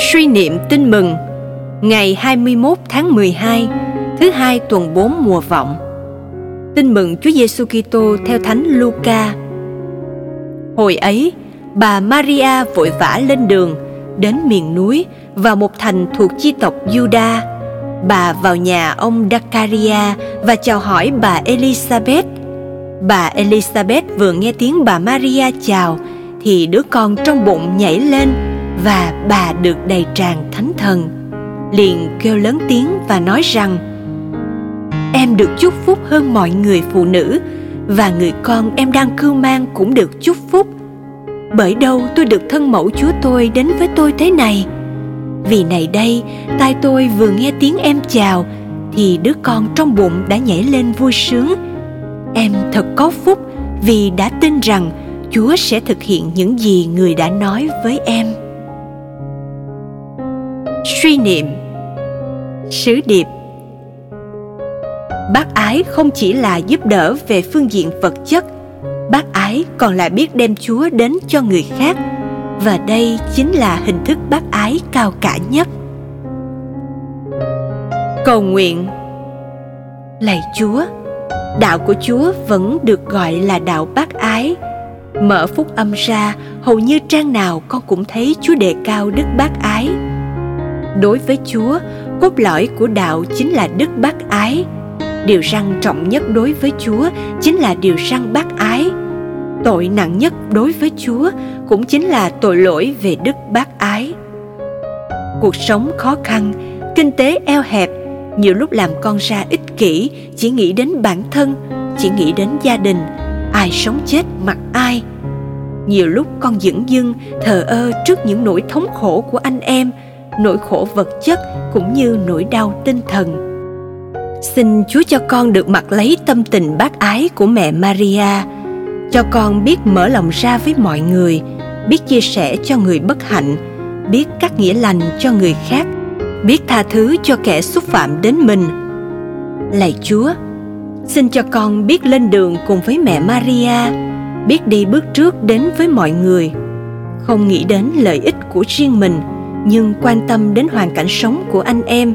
Suy niệm tin mừng Ngày 21 tháng 12 Thứ hai tuần 4 mùa vọng Tin mừng Chúa Giêsu Kitô theo Thánh Luca Hồi ấy, bà Maria vội vã lên đường đến miền núi vào một thành thuộc chi tộc Juda. Bà vào nhà ông Dakaria và chào hỏi bà Elizabeth. Bà Elizabeth vừa nghe tiếng bà Maria chào thì đứa con trong bụng nhảy lên và bà được đầy tràn thánh thần. Liền kêu lớn tiếng và nói rằng, Em được chúc phúc hơn mọi người phụ nữ, và người con em đang cưu mang cũng được chúc phúc. Bởi đâu tôi được thân mẫu chúa tôi đến với tôi thế này? Vì này đây, tai tôi vừa nghe tiếng em chào, thì đứa con trong bụng đã nhảy lên vui sướng. Em thật có phúc vì đã tin rằng chúa sẽ thực hiện những gì người đã nói với em suy niệm, sứ điệp. Bác ái không chỉ là giúp đỡ về phương diện vật chất, bác ái còn là biết đem chúa đến cho người khác, và đây chính là hình thức bác ái cao cả nhất. Cầu nguyện. Lạy chúa, đạo của chúa vẫn được gọi là đạo bác ái. Mở phúc âm ra, hầu như trang nào con cũng thấy chúa đề cao đức bác ái đối với chúa, cốt lõi của đạo chính là đức bác ái. Điều răn trọng nhất đối với chúa chính là điều răn bác ái. Tội nặng nhất đối với chúa cũng chính là tội lỗi về đức bác ái. Cuộc sống khó khăn, kinh tế eo hẹp, nhiều lúc làm con ra ích kỷ, chỉ nghĩ đến bản thân, chỉ nghĩ đến gia đình, ai sống chết mặc ai. Nhiều lúc con dửng dưng thờ ơ trước những nỗi thống khổ của anh em nỗi khổ vật chất cũng như nỗi đau tinh thần. Xin chúa cho con được mặc lấy tâm tình bác ái của mẹ maria, cho con biết mở lòng ra với mọi người, biết chia sẻ cho người bất hạnh, biết cắt nghĩa lành cho người khác, biết tha thứ cho kẻ xúc phạm đến mình. Lạy chúa, xin cho con biết lên đường cùng với mẹ maria, biết đi bước trước đến với mọi người, không nghĩ đến lợi ích của riêng mình nhưng quan tâm đến hoàn cảnh sống của anh em,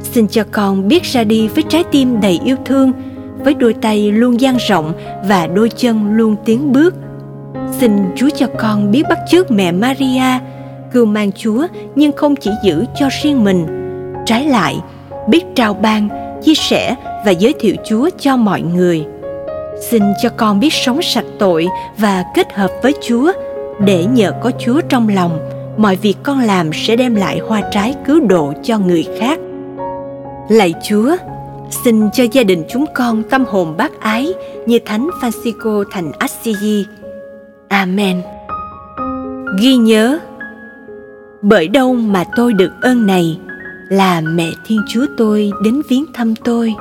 xin cho con biết ra đi với trái tim đầy yêu thương, với đôi tay luôn dang rộng và đôi chân luôn tiến bước. Xin chúa cho con biết bắt chước mẹ maria, cưu mang chúa nhưng không chỉ giữ cho riêng mình. Trái lại, biết trao ban, chia sẻ và giới thiệu chúa cho mọi người. Xin cho con biết sống sạch tội và kết hợp với chúa để nhờ có chúa trong lòng mọi việc con làm sẽ đem lại hoa trái cứu độ cho người khác. Lạy chúa, xin cho gia đình chúng con tâm hồn bác ái như thánh francisco thành assisi. Amen. Ghi nhớ, bởi đâu mà tôi được ơn này, là mẹ thiên chúa tôi đến viếng thăm tôi.